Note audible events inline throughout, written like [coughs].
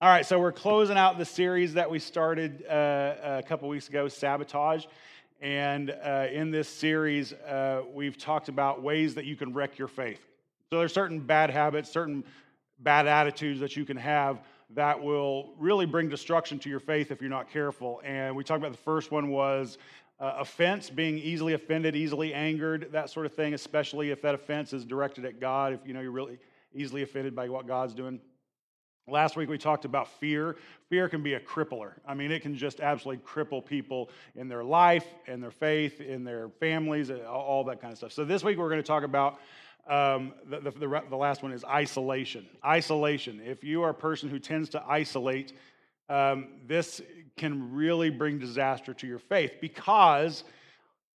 All right, so we're closing out the series that we started uh, a couple weeks ago, Sabotage. And uh, in this series, uh, we've talked about ways that you can wreck your faith. So there's certain bad habits, certain bad attitudes that you can have that will really bring destruction to your faith if you're not careful. And we talked about the first one was uh, offense, being easily offended, easily angered, that sort of thing, especially if that offense is directed at God, if you know you're really easily offended by what God's doing. Last week we talked about fear. Fear can be a crippler. I mean, it can just absolutely cripple people in their life, in their faith, in their families, all that kind of stuff. So this week we're going to talk about um, the, the, the, the, last one is isolation. Isolation. If you are a person who tends to isolate, um, this can really bring disaster to your faith because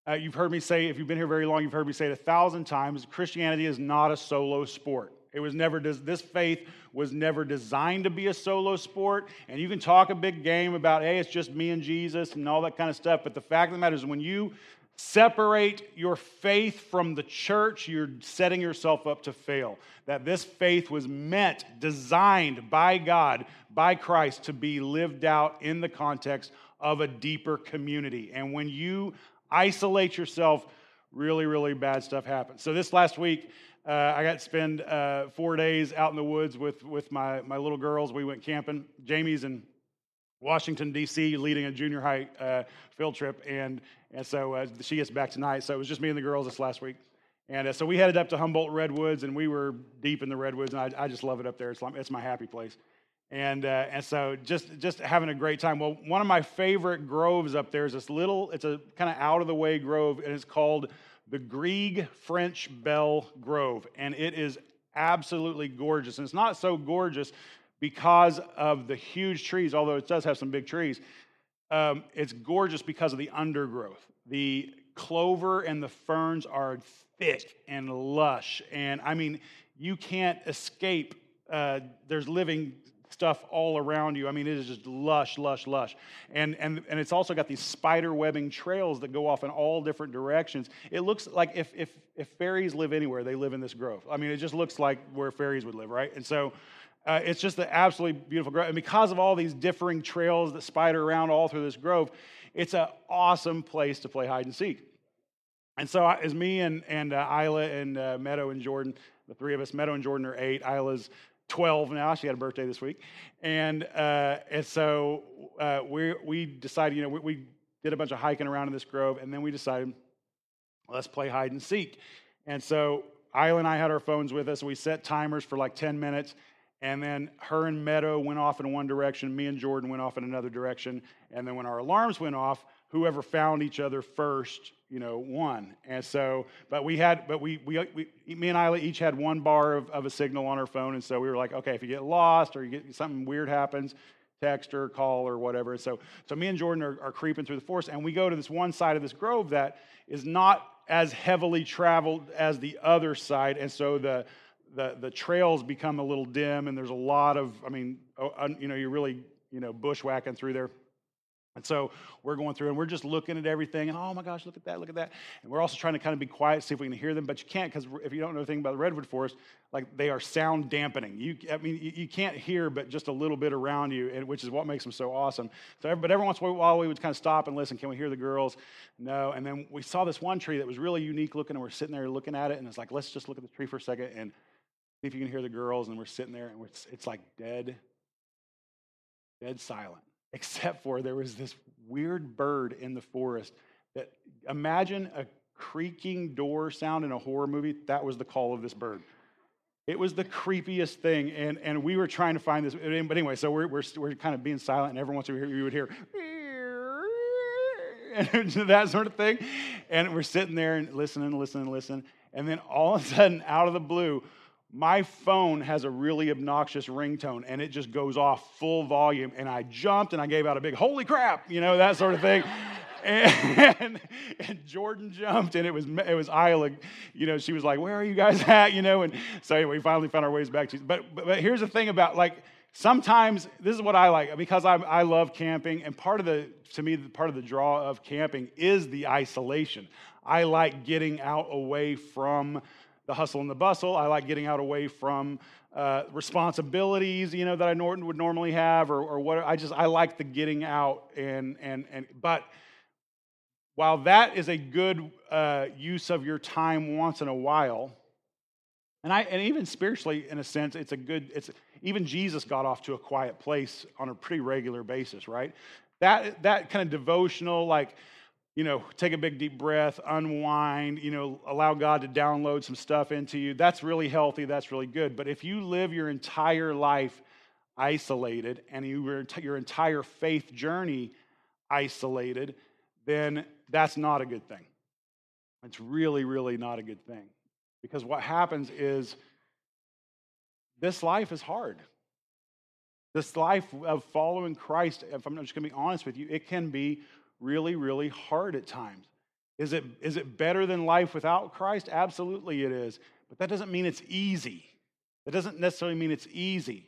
uh, you've heard me say, if you've been here very long, you've heard me say it a thousand times Christianity is not a solo sport. It was never, this faith was never designed to be a solo sport. And you can talk a big game about, hey, it's just me and Jesus and all that kind of stuff. But the fact of the matter is, when you separate your faith from the church, you're setting yourself up to fail. That this faith was meant, designed by God, by Christ, to be lived out in the context of a deeper community. And when you isolate yourself, really, really bad stuff happens. So, this last week, uh, I got to spend uh, four days out in the woods with, with my, my little girls. We went camping. Jamie's in Washington, D.C., leading a junior high uh, field trip. And, and so uh, she gets back tonight. So it was just me and the girls this last week. And uh, so we headed up to Humboldt Redwoods, and we were deep in the redwoods. And I, I just love it up there. It's, it's my happy place. And, uh, and so just, just having a great time. Well, one of my favorite groves up there is this little, it's a kind of out of the way grove, and it's called the Grieg French Bell Grove, and it is absolutely gorgeous. And it's not so gorgeous because of the huge trees, although it does have some big trees. Um, it's gorgeous because of the undergrowth. The clover and the ferns are thick and lush, and I mean, you can't escape. Uh, there's living stuff all around you. I mean, it is just lush, lush, lush. And, and, and it's also got these spider webbing trails that go off in all different directions. It looks like if, if, if fairies live anywhere, they live in this grove. I mean, it just looks like where fairies would live, right? And so uh, it's just an absolutely beautiful grove. And because of all these differing trails that spider around all through this grove, it's an awesome place to play hide and seek. And so as me and, and uh, Isla and uh, Meadow and Jordan, the three of us, Meadow and Jordan are eight. Isla's 12 now. She had a birthday this week. And, uh, and so uh, we, we decided, you know, we, we, did a bunch of hiking around in this grove, and then we decided, let's play hide and seek. And so Isla and I had our phones with us, we set timers for like 10 minutes. And then her and Meadow went off in one direction, me and Jordan went off in another direction. And then when our alarms went off, whoever found each other first, you know, one. And so, but we had, but we, we, we me and Isla each had one bar of, of a signal on our phone. And so we were like, okay, if you get lost or you get something weird happens, text or call or whatever. So, so me and Jordan are, are creeping through the forest, and we go to this one side of this grove that is not as heavily traveled as the other side. And so the, the, the trails become a little dim, and there's a lot of, I mean, oh, you know, you're really, you know, bushwhacking through there. And so we're going through and we're just looking at everything and oh my gosh, look at that, look at that. And we're also trying to kind of be quiet, see if we can hear them, but you can't because if you don't know anything about the redwood forest, like they are sound dampening. You, I mean, you, you can't hear but just a little bit around you, and, which is what makes them so awesome. So, but every once in a while we would kind of stop and listen. Can we hear the girls? No. And then we saw this one tree that was really unique looking, and we're sitting there looking at it, and it's like, let's just look at the tree for a second and see if you can hear the girls. And we're sitting there, and it's, it's like dead, dead silent [laughs] except for there was this weird bird in the forest that imagine a creaking door sound in a horror movie. That was the call of this bird. It was the creepiest thing, and, and we were trying to find this. But anyway, so we're, we're, we're kind of being silent, and every once in a while you would hear, [laughs] and [laughs] that sort of thing. And we're sitting there and listening, listening, listening. And then all of a sudden, out of the blue, my phone has a really obnoxious ringtone and it just goes off full volume. And I jumped and I gave out a big, holy crap, you know, that sort of thing. [laughs] and, and, Jordan jumped, and it was it was Isla. You know, she was like, "Where are you guys at?" You know, and so anyway, we finally found our ways back to. But, but but here's the thing about like sometimes this is what I like because I I love camping, and part of the to me part of the draw of camping is the isolation. I like getting out away from the hustle and the bustle. I like getting out away from uh, responsibilities, you know, that I would normally have, or, or what. I just I like the getting out and and and. But while that is a good uh, use of your time once in a while, and I and even spiritually, in a sense, it's a good. It's even Jesus got off to a quiet place on a pretty regular basis, right? That that kind of devotional, like you know, take a big deep breath, unwind, you know, allow God to download some stuff into you. That's really healthy. That's really good. But if you live your entire life isolated and you, your entire faith journey isolated, then that's not a good thing. It's really, really not a good thing. Because what happens is this life is hard. This life of following Christ, if I'm just going to be honest with you, it can be really, really hard at times. Is it, is it better than life without Christ? Absolutely it is. But that doesn't mean it's easy. That doesn't necessarily mean it's easy.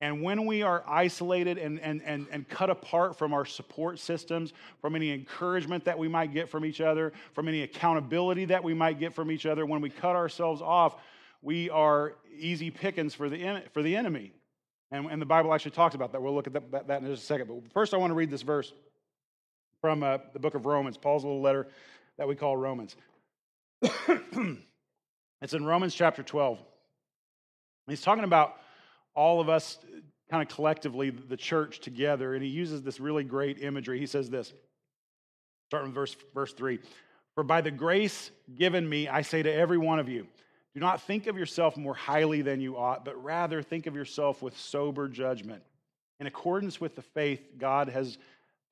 And when we are isolated and, and, and, and cut apart from our support systems, from any encouragement that we might get from each other, from any accountability that we might get from each other, when we cut ourselves off, we are easy pickings for the, for the enemy. And, and the Bible actually talks about that. We'll look at that, that in just a second. But first, I want to read this verse from uh, the book of Romans, Paul's little letter that we call Romans. [coughs] it's in Romans chapter 12. He's talking about all of us kind of collectively, the church together, and he uses this really great imagery. He says this, starting with verse, verse 3 For by the grace given me, I say to every one of you, do not think of yourself more highly than you ought, but rather think of yourself with sober judgment, in accordance with the faith God has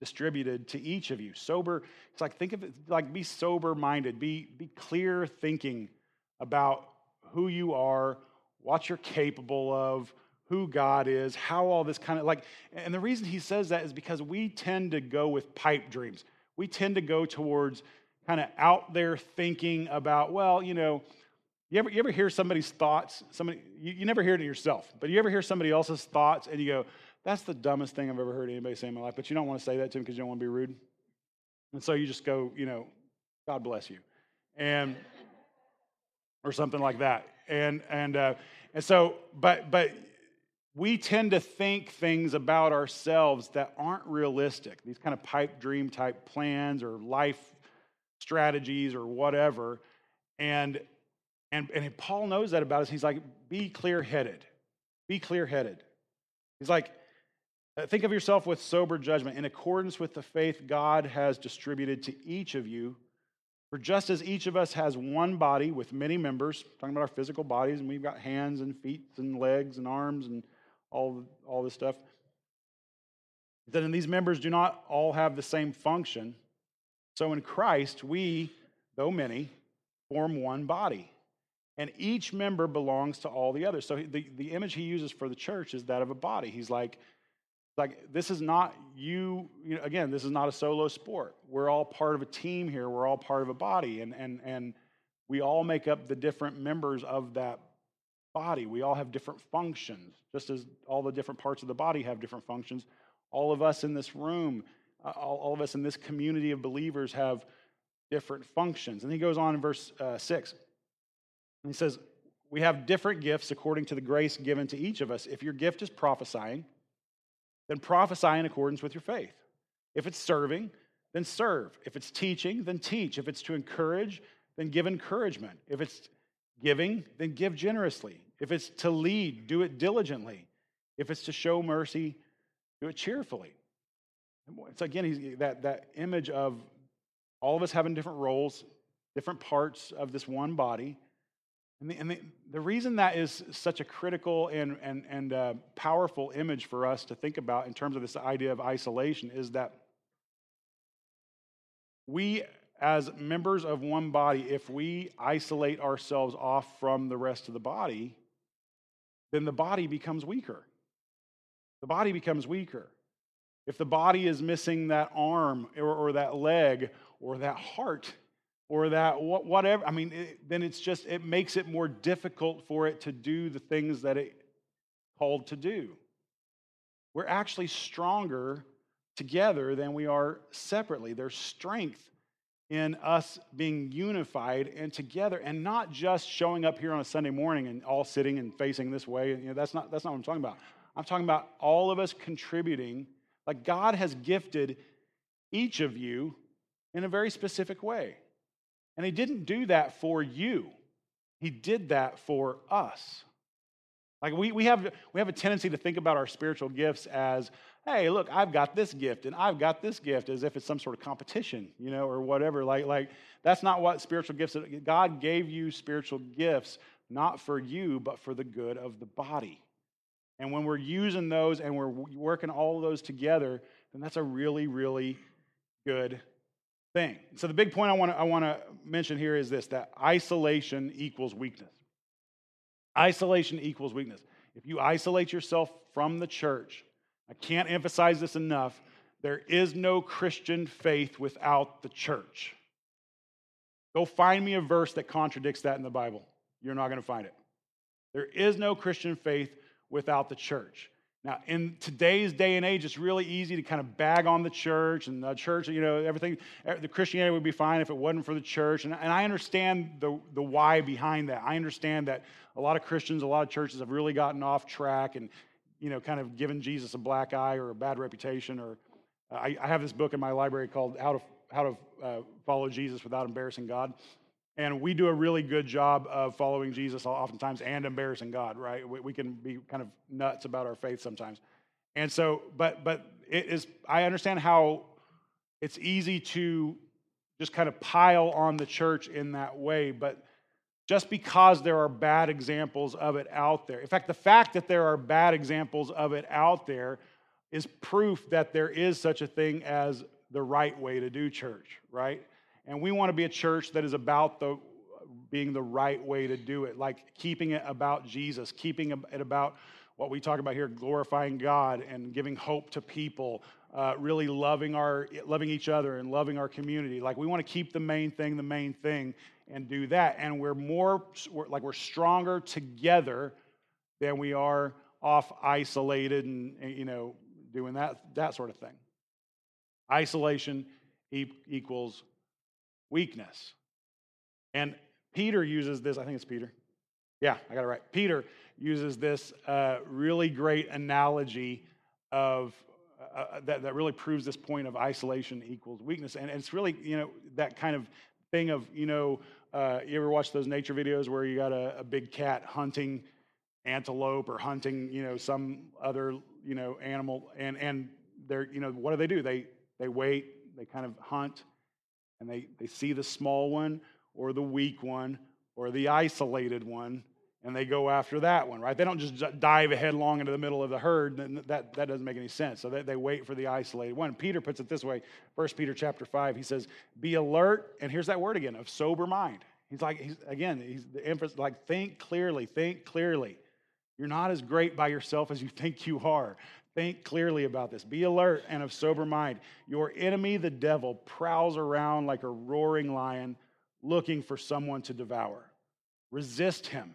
distributed to each of you. Sober, it's like think of it like be sober minded, be, be clear thinking about who you are, what you're capable of, who God is, how all this kind of like, and the reason he says that is because we tend to go with pipe dreams. We tend to go towards kind of out there thinking about, well, you know, you ever, you ever hear somebody's thoughts? Somebody, you, you never hear it yourself, but you ever hear somebody else's thoughts and you go, that's the dumbest thing I've ever heard anybody say in my life, but you don't want to say that to him because you don't want to be rude. And so you just go, you know, God bless you. And, or something like that. And, and, uh, and so, but, but we tend to think things about ourselves that aren't realistic, these kind of pipe dream type plans or life strategies or whatever. And, and, and Paul knows that about us. He's like, be clear headed. Be clear headed. He's like, Uh, think of yourself with sober judgment in accordance with the faith God has distributed to each of you. For just as each of us has one body with many members, talking about our physical bodies, and we've got hands and feet and legs and arms and all, all this stuff, then these members do not all have the same function. So in Christ, we, though many, form one body. And each member belongs to all the others. So the, the image he uses for the church is that of a body. He's like, like this is not you, you know, again this is not a solo sport. We're all part of a team here. We're all part of a body. And and and we all make up the different members of that body. We all have different functions just as all the different parts of the body have different functions. All of us in this room uh, all, all, of us in this community of believers have different functions. And he goes on in verse uh, 6 and he says we have different gifts according to the grace given to each of us. If your gift is prophesying then prophesy in accordance with your faith. If it's serving, then serve. If it's teaching, then teach. If it's to encourage, then give encouragement. If it's giving, then give generously. If it's to lead, do it diligently. If it's to show mercy, do it cheerfully. It's again he's, that, that image of all of us having different roles, different parts of this one body, and, the, and the, the, reason that is such a critical and, and, and uh, powerful image for us to think about in terms of this idea of isolation is that we, as members of one body, if we isolate ourselves off from the rest of the body, then the body becomes weaker. The body becomes weaker. If the body is missing that arm or, or that leg or that heart, or that whatever i mean it, then it's just it makes it more difficult for it to do the things that it called to do we're actually stronger together than we are separately there's strength in us being unified and together and not just showing up here on a Sunday morning and all sitting and facing this way. You know, that's, not, that's not what I'm talking about. I'm talking about all of us contributing. Like God has gifted each of you in a very specific way. And He didn't do that for you, He did that for us. Like we, we, have, we have a tendency to think about our spiritual gifts as, hey, look, I've got this gift and I've got this gift as if it's some sort of competition, you know, or whatever. Like, like that's not what spiritual gifts God gave you spiritual gifts not for you, but for the good of the body. And when we're using those and we're working all those together, then that's a really, really good thing. So the big point I want to I want to mention here is this that isolation equals weakness. Isolation equals weakness. If you isolate yourself from the church, I can't emphasize this enough, there is no Christian faith without the church. Go find me a verse that contradicts that in the Bible. You're not going to find it. There is no Christian faith without the church. Now, in today's day and age, it's really easy to kind of bag on the church and the church, you know, everything, the Christianity would be fine if it wasn't for the church. And, and I understand the, the why behind that. I understand that a lot of Christians, a lot of churches have really gotten off track and, you know, kind of given Jesus a black eye or a bad reputation. Or uh, I, I, have this book in my library called How to, How to uh, Follow Jesus Without Embarrassing God. And we do a really good job of following Jesus oftentimes and embarrassing God, right? We, we can be kind of nuts about our faith sometimes. And so, but, but it is, I understand how it's easy to just kind of pile on the church in that way. But just because there are bad examples of it out there, in fact, the fact that there are bad examples of it out there is proof that there is such a thing as the right way to do church, right? And we want to be a church that is about the being the right way to do it, like keeping it about Jesus, keeping it about what we talk about here, glorifying God and giving hope to people, uh, really loving our loving each other and loving our community. Like we want to keep the main thing the main thing and do that. And we're more we're, like we're stronger together than we are off isolated and you know doing that that sort of thing. Isolation equals weakness. And Peter uses this, I think it's Peter. Yeah, I got it right. Peter uses this uh, really great analogy of uh, uh, that, that really proves this point of isolation equals weakness. And it's really, you know, that kind of thing of, you know, uh, you ever watch those nature videos where you got a, a big cat hunting antelope or hunting, you know, some other, you know, animal and, and they're, you know, what do they do? They, they wait, they kind of hunt, and they, they see the small one or the weak one or the isolated one and they go after that one, right? They don't just dive headlong into the middle of the herd. That, that doesn't make any sense. So they, they wait for the isolated one. Peter puts it this way 1 Peter chapter 5, he says, Be alert, and here's that word again, of sober mind. He's like, he's, again, he's the emphasis, like, think clearly, think clearly. You're not as great by yourself as you [laughs] think you are. Think clearly about this. Be alert and of sober mind. Your enemy, the devil, prowls around like a roaring lion looking for someone to devour. Resist him,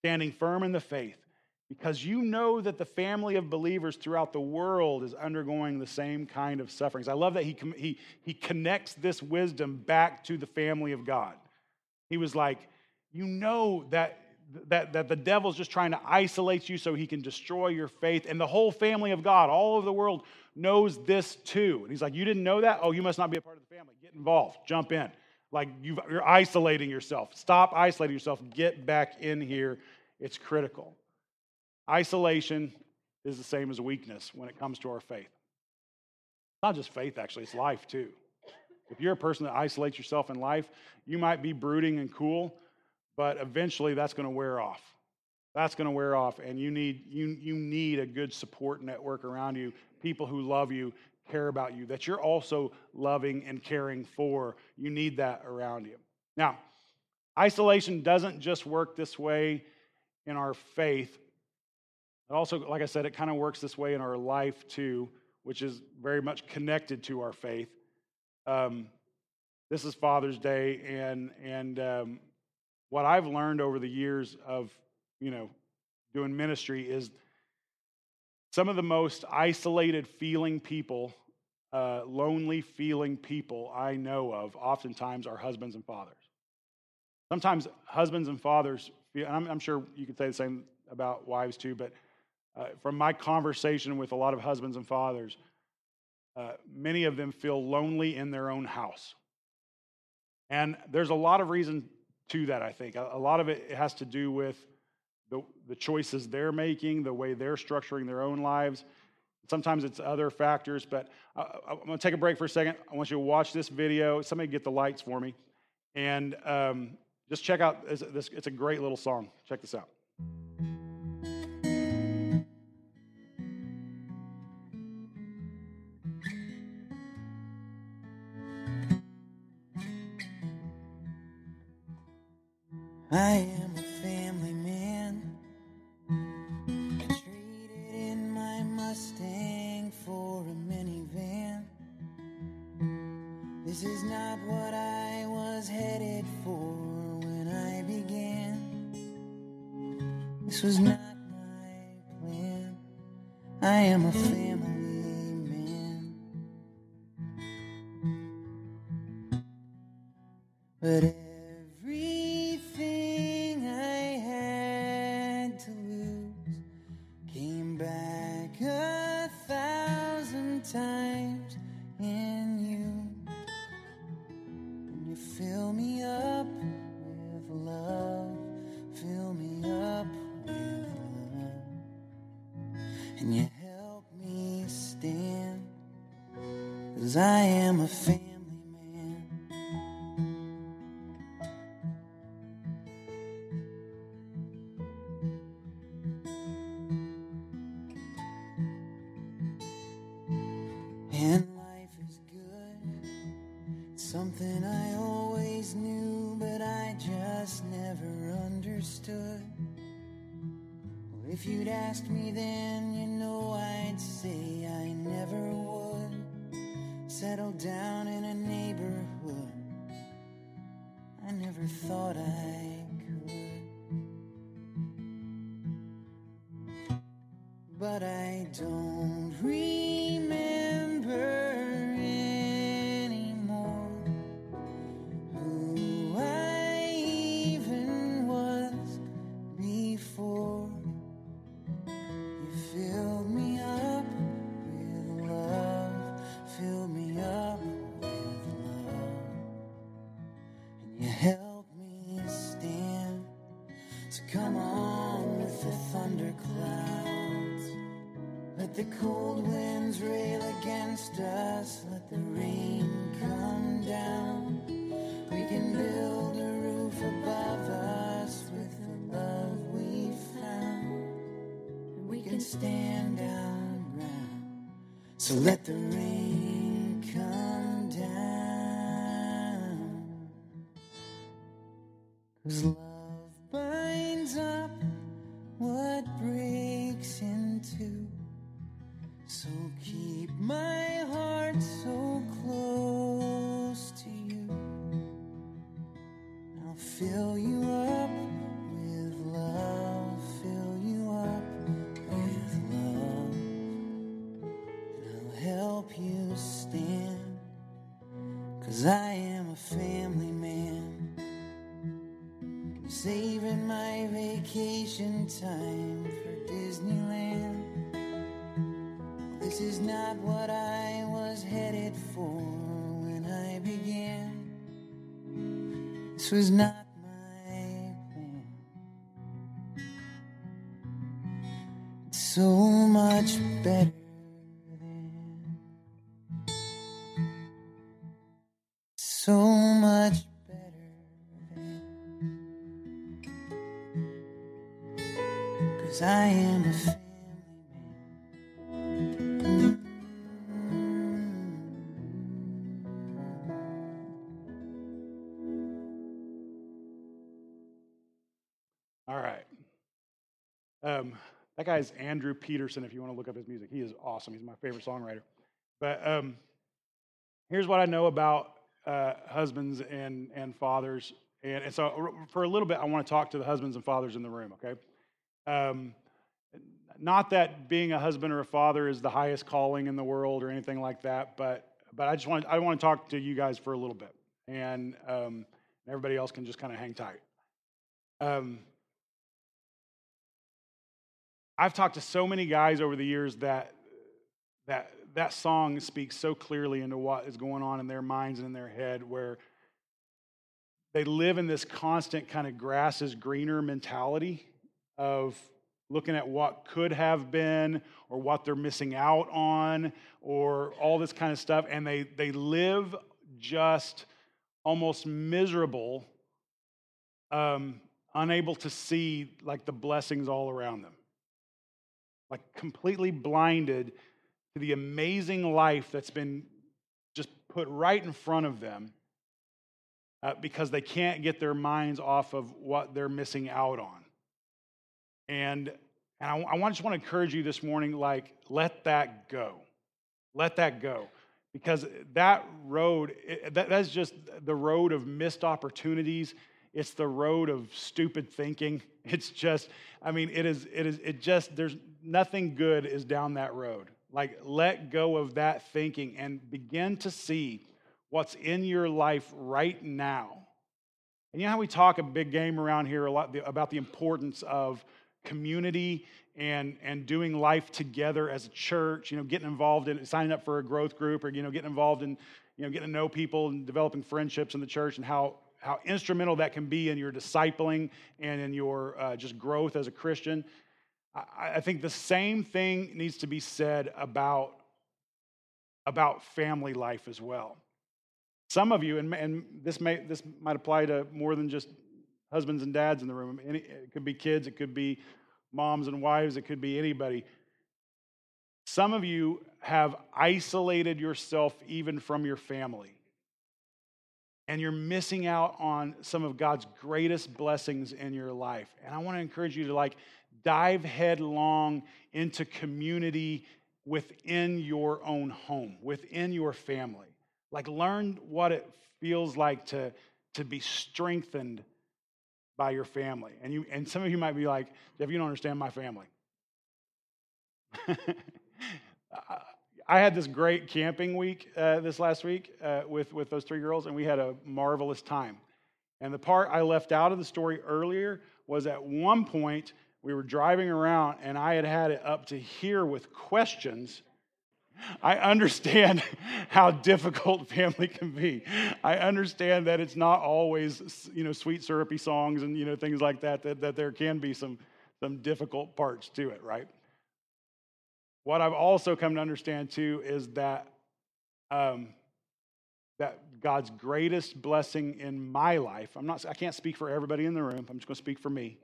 standing firm in the faith, because you know that the family of believers throughout the world is undergoing the same kind of sufferings. I love that he, he, he connects this wisdom back to the family of God. He was like, You know that that, that the devil's just trying to isolate you so he can destroy your faith. And the whole family of God, all over the world, knows this too. And he's like, You didn't know that? Oh, you must not be a part of the family. Get involved, jump in. Like you are isolating yourself. Stop isolating yourself. Get back in here. It's critical. Isolation is the same as weakness when it comes to our faith. It's Not just faith, actually, it's life too. If you're a person that isolates yourself in life, you might be brooding and cool, but eventually that's going to wear off. That's going to wear off, and you need, you, you need a good support network around you, people who love you, care about you, that you're also loving and caring for. You need that around you. Now, isolation doesn't just work this way in our faith. It also, like I said, it kind of works this way in our life too, which is very much connected to our faith. Um, this is Father's Day, and and um, what I've learned over the years of, you know, doing ministry is some of the most isolated feeling people uh, lonely feeling people I know of oftentimes are husbands and fathers. Sometimes husbands and fathers feel, and I'm, I'm sure you could say the same about wives too, but uh, from my conversation with a lot of husbands and fathers, uh, many of them feel lonely in their own house. And there's a lot of reason to that, I think. A, lot of it has to do with the, the choices they're making, the way they're structuring their own lives. Sometimes it's other factors, but I, I'm going to take a break for a second. I want you to watch this video. Somebody get the lights for me. And um, just check out this. It's a great little song. Check this out. I am a family man. Traded in my Mustang for a minivan. This is not what I was headed for when I began. This was not my plan. I am a something I always knew, but I just never understood. Well, if you'd asked me then, can stand our ground. So let the rain come down. Cause Cause I am a family man. All right. Um, that guy's Andrew Peterson, if you want to look up his music. He is awesome. He's my favorite songwriter. But um, here's what I know about uh, husbands and, and fathers. And, and so, for a little bit, I want to talk to the husbands and fathers in the room, okay? Um, not that being a husband or a father is the highest calling in the world or anything like that, but but I just want I want to talk to you guys for a little bit, and um, everybody else can just kind of hang tight. Um, I've talked to so many guys over the years that that that song speaks so clearly into what is going on in their minds and in their head, where they live in this constant kind of grass is greener mentality of looking at what could have been or what they're missing out on or all this kind of stuff. And they they live just almost miserable um, unable to see like the blessings all around them. Like completely blinded to the amazing life that's been just put right in front of them uh, because they can't get their minds off of what they're missing out on and, and I, I just want to encourage you this morning like, let that go. Let that go. Because that road, that, that's just the road of missed opportunities. It's the road of stupid thinking. [laughs] It's just, I mean, it is, it is, it just, there's nothing good is down that road. Like, let go of that thinking and begin to see what's in your life right now. And you know how we talk a big game around here a lot about the importance of community and, and doing life together as a church, you know, getting involved in signing up for a growth group or, you know, getting involved in, you know, getting to know people and developing friendships in the church and how, how instrumental that can be in your discipling and in your uh, just growth as a Christian. I, I think the same thing needs to be said about, about family life as well. Some of you, and, and this, may, this might apply to more than just husbands and dads in the room. It could be kids, it could be moms and wives, it could be anybody. Some of you have isolated yourself even from your family. And you're missing out on some of God's greatest blessings in your life. And I want to encourage you to like dive headlong into community within your own home, within your family. Like learn what it feels like to, to be strengthened by your family. And, you, and some of you might be like, Jeff, you don't understand my family. [laughs] I had this great camping week uh, this last week uh, with, with those three girls, and we had a marvelous time. And the part I left out of the story earlier was at one point we were driving around, and I had had it up to here with questions I understand [laughs] how difficult [laughs] family can be. I understand that it's not always, you know, sweet syrupy songs and, you know, things like that, that, that there can be some, some difficult parts to it, right? What I've also come to understand too is that, um, that God's greatest blessing in my life, I'm not, I can't speak for everybody in the room, I'm just going to speak for me.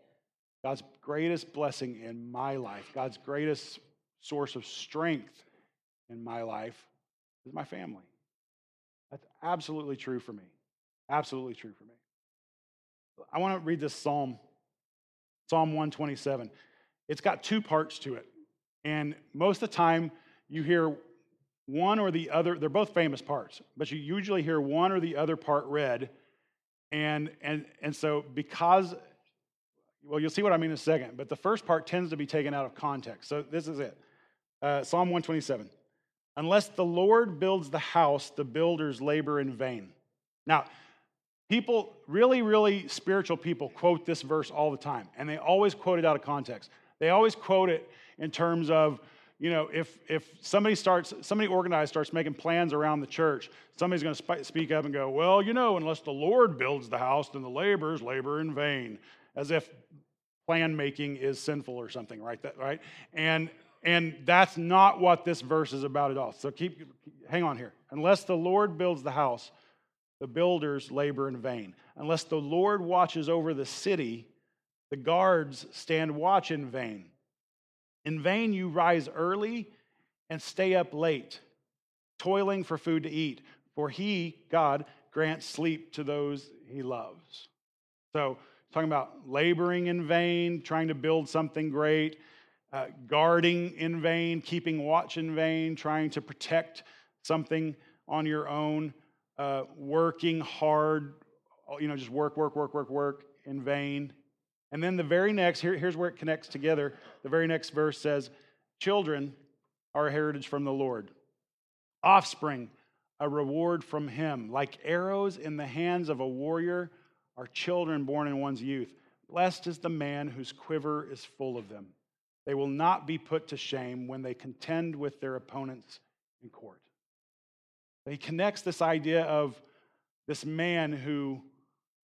God's greatest blessing in my life, God's greatest source of strength in my life is my family. That's absolutely true for me. Absolutely true for me. I want to read this psalm, Psalm 127. It's got two parts to it. And most of the time, you hear one or the other, they're both famous parts, but you usually hear one or the other part read. And, and, and so, because, well, you'll see what I mean in a second, but the first part tends to be taken out of context. So, this is it uh, Psalm 127. Unless the Lord builds the house, the builders labor in vain. Now, people, really, really spiritual people, quote this verse all the time, and they always quote it out of context. They always quote it in terms of, you know, if, if somebody starts, somebody organized starts making plans around the church, somebody's going to speak up and go, well, you know, unless the Lord builds the house, then the laborers labor in vain, as if plan making is sinful or something, right? That, right? And and that's not what this verse is about at all. So keep, hang on here. Unless the Lord builds the house, the builders labor in vain. Unless the Lord watches over the city, the guards stand watch in vain. In vain you rise early and stay up late, toiling for food to eat, for he, God, grants sleep to those he loves. So, talking about laboring in vain, trying to build something great uh, guarding in vain, keeping watch in vain, trying to protect something on your own, uh, working hard, you know, just work, work, work, work, work in vain. And then the very next, here, here's where it connects together. The very next verse says, Children are a heritage from the Lord, offspring, a reward from him. Like arrows in the hands of a warrior are children born in one's youth. Blessed is the man whose quiver is full of them. They will not be put to shame when they contend with their opponents in court. He connects this idea of this man who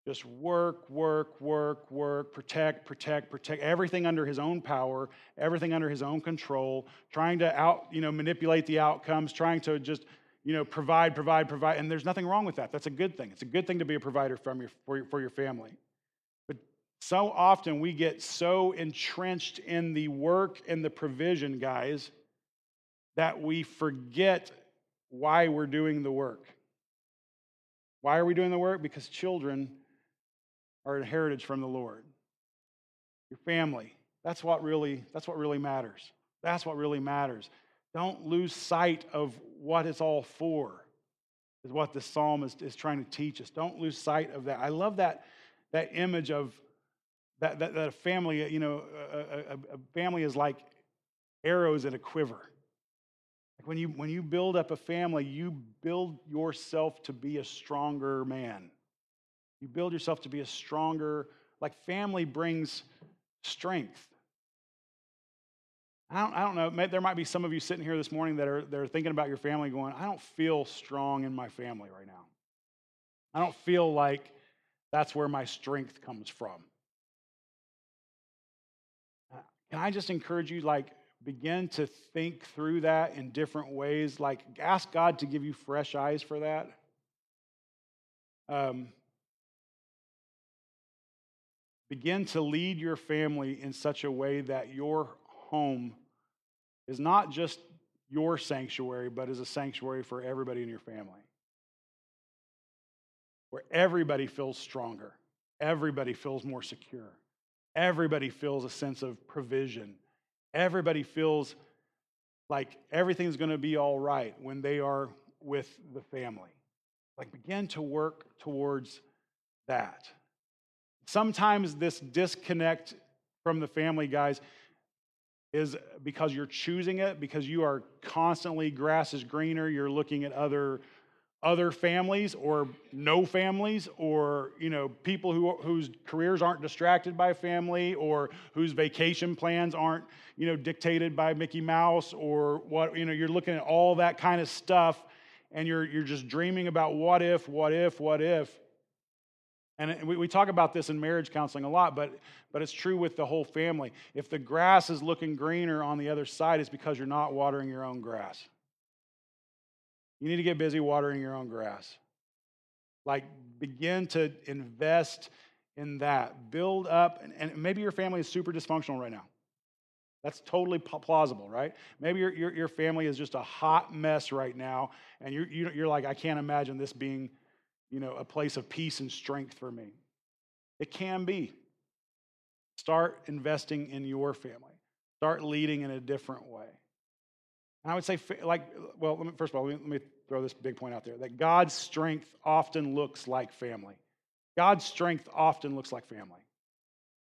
just work, work, work, work, protect, protect, protect, everything under his own power, everything under his own control, trying to out, you know, manipulate the outcomes, trying to just, you know, provide, provide, provide. And there's nothing wrong with that. That's a good thing. It's a good thing to be a provider from your, for, your, for your family. So often we get so entrenched in the work and the provision, guys, that we forget why we're doing the work. Why are we doing the work? Because children are a heritage from the Lord. Your family. That's what really, that's what really matters. That's what really matters. Don't lose sight of what it's all for, is what the psalm is, is trying to teach us. Don't lose sight of that. I love that, that image of that, that, that a family, uh, you know, a, a, a family is like arrows in a quiver. Like when you, when you build up a family, you build yourself to be a stronger man. You build yourself to be a stronger, like family brings strength. I don't, I don't know. There might be some of you sitting here this morning that are, that are thinking about your family going, I don't feel strong in my family right now. I don't feel like that's where my strength comes from. Can I just encourage you, like, begin to think through that in different ways? Like, ask God to give you fresh eyes for that. Um, begin to lead your family in such a way that your home is not just your sanctuary, but is a sanctuary for everybody in your family. Where everybody feels stronger, everybody feels more secure, everybody feels a sense of provision, everybody feels like everything's going to be all right when they are with the family. Like, begin to work towards that. Sometimes this disconnect from the family, guys, is because you're choosing it, because you are constantly grass is greener, you're looking at other other families or no families or you know people who, whose careers aren't distracted by family or whose vacation plans aren't you know dictated by mickey mouse or what you know you're looking at all that kind of stuff and you're you're just dreaming about what if what if what if and we, we talk about this in marriage counseling a lot, but, but it's true with the whole family. If the grass is looking greener on the other side, it's because you're not watering your own grass. You need to get busy watering your own grass. Like, begin to invest in that. Build up, and, and maybe your family is super dysfunctional right now. That's totally plausible, right? Maybe your, your, your family is just a hot mess right now, and you're, you're like, I can't imagine this being you know, a place of peace and strength for me. It can be. Start investing in your family. Start leading in a different way. And I would say, like, well, me, first of all, let me, let me throw this big point out there that God's strength often looks like family. God's strength often looks like family.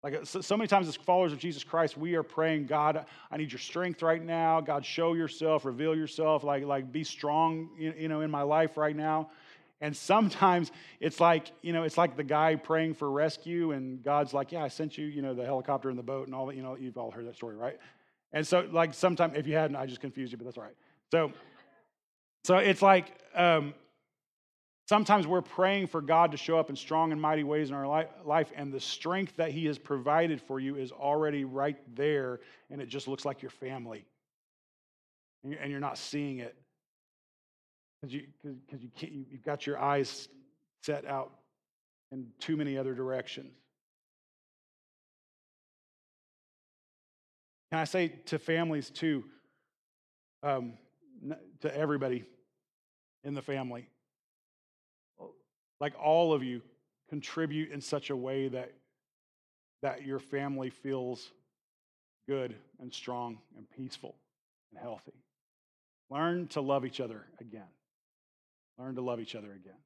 Like uh, so, so, many times as followers of Jesus Christ, we are praying, God, I need your strength right now. God, show yourself, reveal yourself, like, like be strong, you know, in my life right now. And sometimes it's like, you know, it's like the guy praying for rescue, and God's like, Yeah, I sent you, you know, the helicopter and the boat and all that, you know, you've all heard that story, right? And so, like, sometimes, if you hadn't, I just confused you, but that's all right. So, so it's like um, sometimes we're praying for God to show up in strong and mighty ways in our life, and the strength that He has provided for you is already right there, and it just looks like your family. And you're not seeing it because you, cause you can't, you've got your eyes set out in too many other directions. Can I say to families too, um, to everybody in the family, like all of you, contribute in such a way that that your family feels good and strong and peaceful and healthy. Learn to love each other again. Learn to love each other again.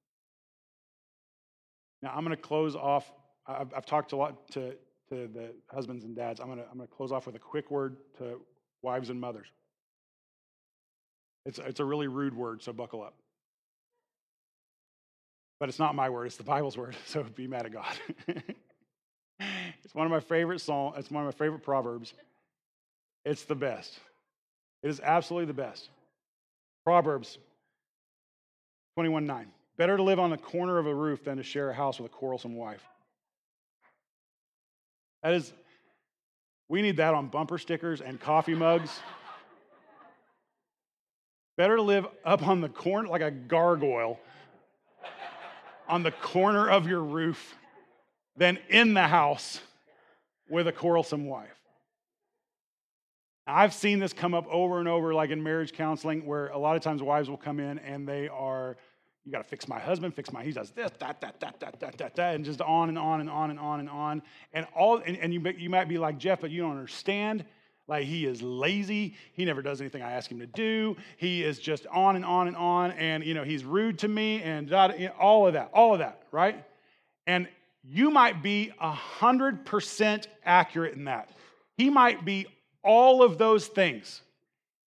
Now, I'm going to close off. I've, I've talked a lot to, to the husbands and dads. I'm going to I'm to close off with a quick word to wives and mothers. It's, it's a really rude word, so buckle up. But it's not my word, it's the Bible's word, [laughs] so be mad at God. [laughs] it's one of my favorite songs, it's one of my favorite proverbs. It's the best. It is absolutely the best. Proverbs 21 9. Better to live on the corner of a roof than to share a house with a quarrelsome wife. That is, we need that on bumper stickers and coffee mugs. Better to live up on the corner like a gargoyle on the corner of your roof than in the house with a quarrelsome wife. I've seen this come up over and over, like in marriage counseling, where a lot of times wives will come in and they are, you got to fix my husband, fix my, he does this, that, that, that, that, that, that, that, and just on and on and on and on and on. And all, and, and you, you might be like, Jeff, but you don't understand. Like he is lazy. He never does anything I ask him to do. He is just on and on and on. And, you know, he's rude to me and all of that, all of that, right? And you might be 100% accurate in that. He might be all of those things.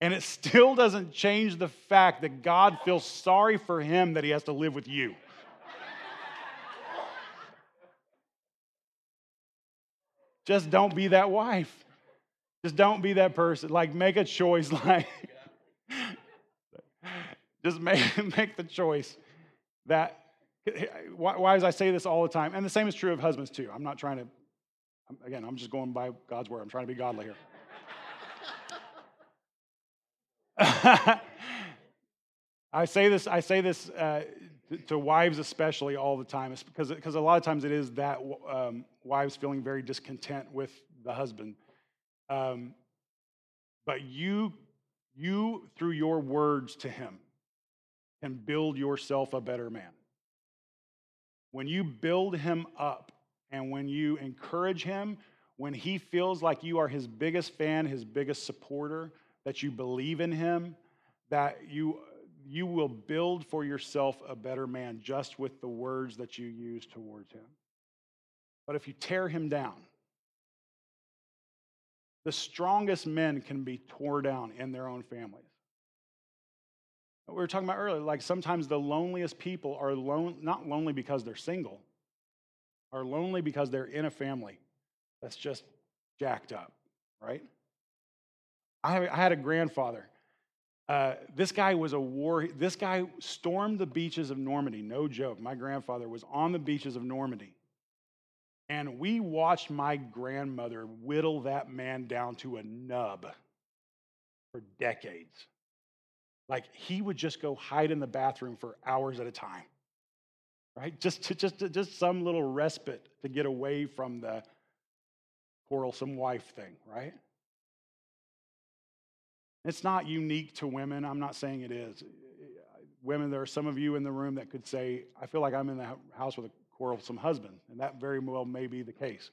And it still doesn't change the fact that God feels sorry for him that he has to live with you. Just don't be that wife. Just don't be that person. Like, make a choice. [laughs] Like, just make, make the choice that, why, why does I say this all the time? And the same is true of husbands, too. I'm not trying to, again, I'm just going by God's word. I'm trying to be godly here. [laughs] I say this, I say this uh, to wives especially all the time. Because, because a lot of times it is that um, wives feeling very discontent with the husband. Um, but you, you, through your words to him, can build yourself a better man. When you build him up and when you encourage him, when he feels like you are his biggest fan, his biggest supporter, that you believe in him, that you, you will build for yourself a better man just with the words that you use towards him. But if you tear him down, the strongest men can be torn down in their own families. We were talking about earlier, like sometimes the loneliest people are lone, not lonely because they're single, are lonely because they're in a family that's just jacked up, right? I, I had a grandfather. Uh, this guy was a war. This guy stormed the beaches of Normandy. No joke. My grandfather was on the beaches of Normandy. And we watched my grandmother whittle that man down to a nub for decades. Like he would just go hide in the bathroom for hours at a time, right? Just to, just to, just some little respite to get away from the quarrelsome wife thing, right? It's not unique to women. I'm not saying it is. Women, there are some of you in the room that could say, I feel like I'm in the house with a quarrelsome husband, and that very well may be the case.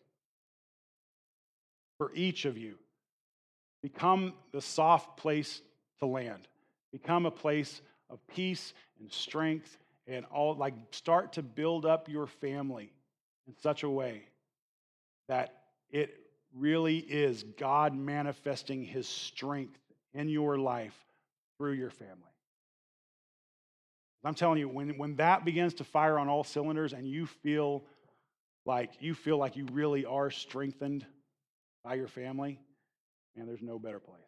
For each of you, become the soft place to land, become a place of peace and strength and all like start to build up your family in such a way that it really is God manifesting his strength in your life through your family. I'm telling you, when, when that begins to fire on all cylinders and you feel like you feel like you really are strengthened by your family, man, there's no better place.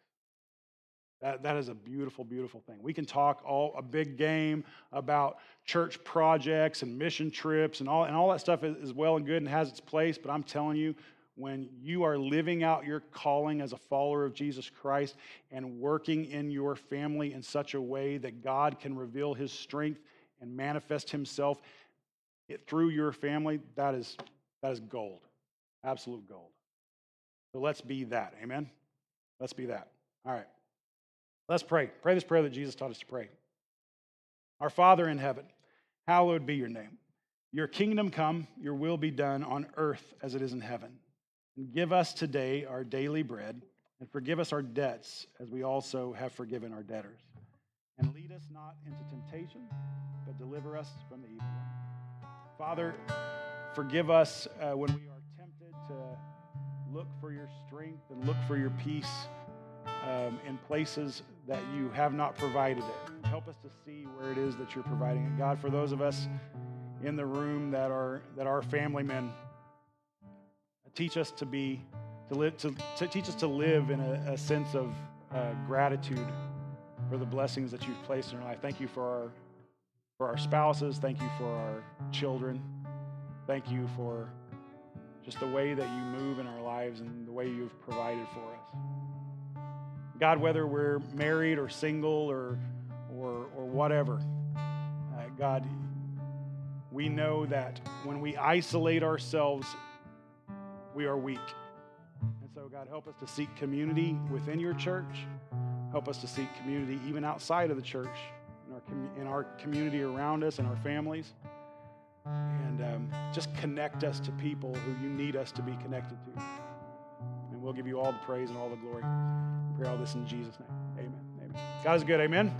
That, that is a beautiful, beautiful thing. We can talk all a big game about church projects and mission trips and all, and all that stuff is, is well and good and has its place, but I'm telling you, when you are living out your calling as a follower of Jesus Christ and working in your family in such a way that God can reveal his strength and manifest himself through your family, that is, that is gold. Absolute gold. So let's be that. Amen? Let's be that. All right. Let's pray. Pray this prayer that Jesus taught us to pray. Our Father in heaven, hallowed be your name. Your kingdom come, your will be done on earth as it is in heaven. And give us today our daily bread, and forgive us our debts as we also have forgiven our debtors. And lead us not into temptation, but deliver us from the evil one. Father, forgive us uh, when we are tempted to look for your strength and look for your peace um, in places that you have not provided it. Help us to see where it is that you're providing it. God, for those of us in the room that are that are family men, teach us to be to live to, to teach us to live in a, a sense of uh, gratitude for the blessings that you've placed in our life. Thank you for our for our spouses. Thank you for our children. Thank you for just the way that you move in our lives and the way you've provided for us. God, whether we're married or single or, or, or whatever, uh, God, we know that when we isolate ourselves, we are weak. And so, God, help us to seek community within your church. Help us to seek community even outside of the church, in our, com- in our community around us and our families and um, just connect us to people who you need us to be connected to. And we'll give you all the praise and all the glory. We pray all this in Jesus' name. Amen. Amen. God is good. Amen.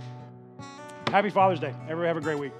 Happy Father's Day. Everybody have a great week.